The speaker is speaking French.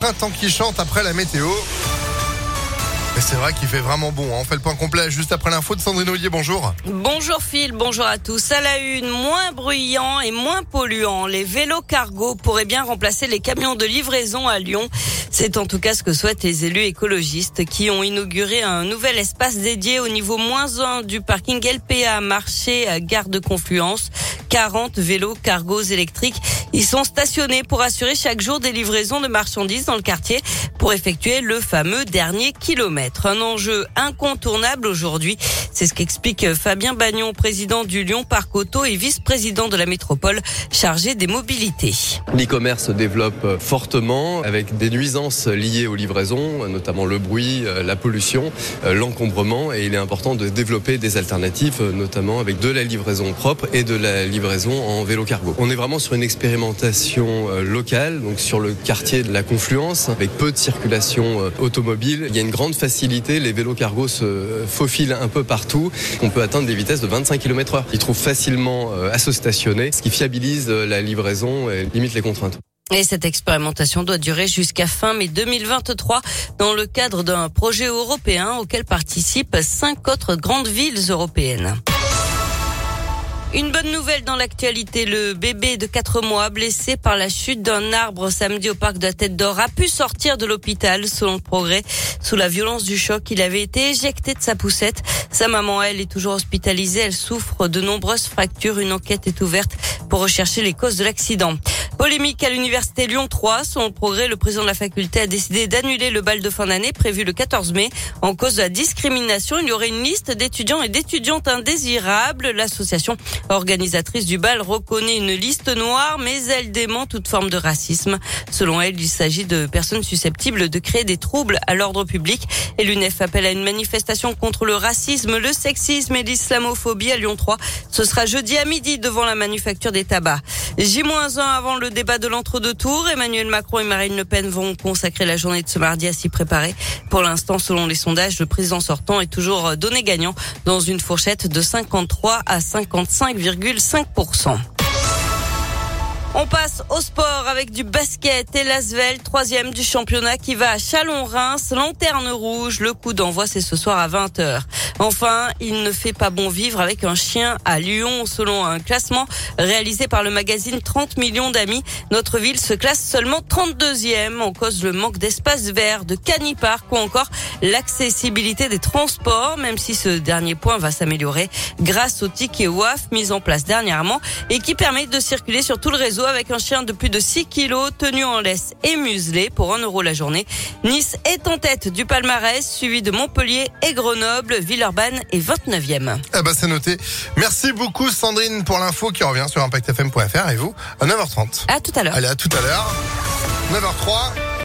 printemps qui chante après la météo. Et c'est vrai qu'il fait vraiment bon. hein. On fait le point complet juste après l'info de Sandrine Ollier. Bonjour. Bonjour Phil, bonjour à tous. À la une, moins bruyant et moins polluant, les vélos cargo pourraient bien remplacer les camions de livraison à Lyon. C'est en tout cas ce que souhaitent les élus écologistes qui ont inauguré un nouvel espace dédié au niveau moins 1 du parking LPA marché à gare de Confluence. 40 vélos cargos électriques. Ils sont stationnés pour assurer chaque jour des livraisons de marchandises dans le quartier pour effectuer le fameux dernier kilomètre. Un enjeu incontournable aujourd'hui. C'est ce qu'explique Fabien Bagnon, président du Lyon Parc Auto et vice-président de la métropole chargé des mobilités. L'e-commerce se développe fortement avec des nuisances liées aux livraisons, notamment le bruit, la pollution, l'encombrement et il est important de développer des alternatives, notamment avec de la livraison propre et de la livraison en vélo cargo. On est vraiment sur une expérimentation locale, donc sur le quartier de la Confluence, avec peu de circulation automobile. Il y a une grande facilité, les vélos cargo se faufilent un peu partout. On peut atteindre des vitesses de 25 km heure. Ils trouvent facilement à se stationner, ce qui fiabilise la livraison et limite les contraintes. Et cette expérimentation doit durer jusqu'à fin mai 2023 dans le cadre d'un projet européen auquel participent cinq autres grandes villes européennes. Une bonne nouvelle dans l'actualité. Le bébé de 4 mois blessé par la chute d'un arbre samedi au parc de la Tête d'Or a pu sortir de l'hôpital selon le progrès. Sous la violence du choc, il avait été éjecté de sa poussette. Sa maman, elle, est toujours hospitalisée. Elle souffre de nombreuses fractures. Une enquête est ouverte pour rechercher les causes de l'accident. Polémique à l'université Lyon 3. Selon le progrès, le président de la faculté a décidé d'annuler le bal de fin d'année prévu le 14 mai. En cause de la discrimination, il y aurait une liste d'étudiants et d'étudiantes indésirables. L'association organisatrice du bal reconnaît une liste noire, mais elle dément toute forme de racisme. Selon elle, il s'agit de personnes susceptibles de créer des troubles à l'ordre public. Et l'UNEF appelle à une manifestation contre le racisme, le sexisme et l'islamophobie à Lyon 3. Ce sera jeudi à midi devant la manufacture des tabacs. J-1 avant le débat de l'entre-deux tours. Emmanuel Macron et Marine Le Pen vont consacrer la journée de ce mardi à s'y préparer. Pour l'instant, selon les sondages, le président sortant est toujours donné gagnant dans une fourchette de 53 à 55,5%. On passe au sport avec du basket et l'Asvel, troisième du championnat qui va à Chalon-Reims, lanterne rouge. Le coup d'envoi c'est ce soir à 20h. Enfin, il ne fait pas bon vivre avec un chien à Lyon. Selon un classement réalisé par le magazine 30 millions d'amis, notre ville se classe seulement 32e en cause le manque d'espace vert, de canipark ou encore l'accessibilité des transports, même si ce dernier point va s'améliorer grâce au ticket WAF mis en place dernièrement et qui permet de circuler sur tout le réseau avec un chien de plus de 6 kilos tenu en laisse et muselé pour 1 euro la journée. Nice est en tête du palmarès, suivi de Montpellier et Grenoble. Villeurbanne est 29e. Eh ben, c'est noté. Merci beaucoup, Sandrine, pour l'info qui revient sur ImpactFM.fr et vous, à 9h30. À tout à l'heure. Allez, à tout à l'heure. 9h03.